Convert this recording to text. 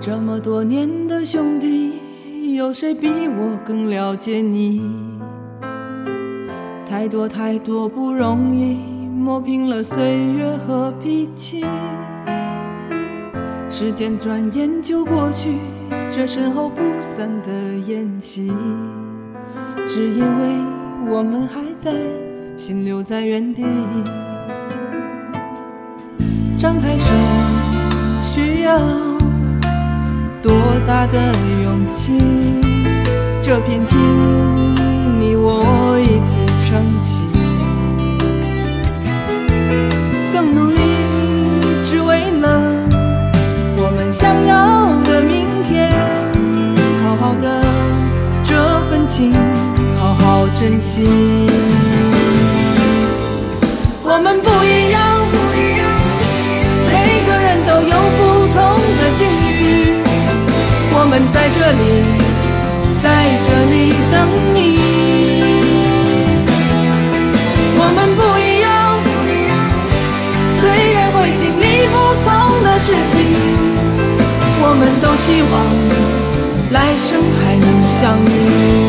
这么多年的兄弟，有谁比我更了解你？太多太多不容易，磨平了岁月和脾气。时间转眼就过去，这身后不散的宴席，只因为我们还在，心留在原地。张开手，需要多大的勇气？这片天，你我一起撑起，更努力，只为了我们想要的明天。好好的这份情，好好珍惜。我们不在这里，在这里等你。我们不一样，虽然会经历不同的事情，我们都希望来生还能相遇。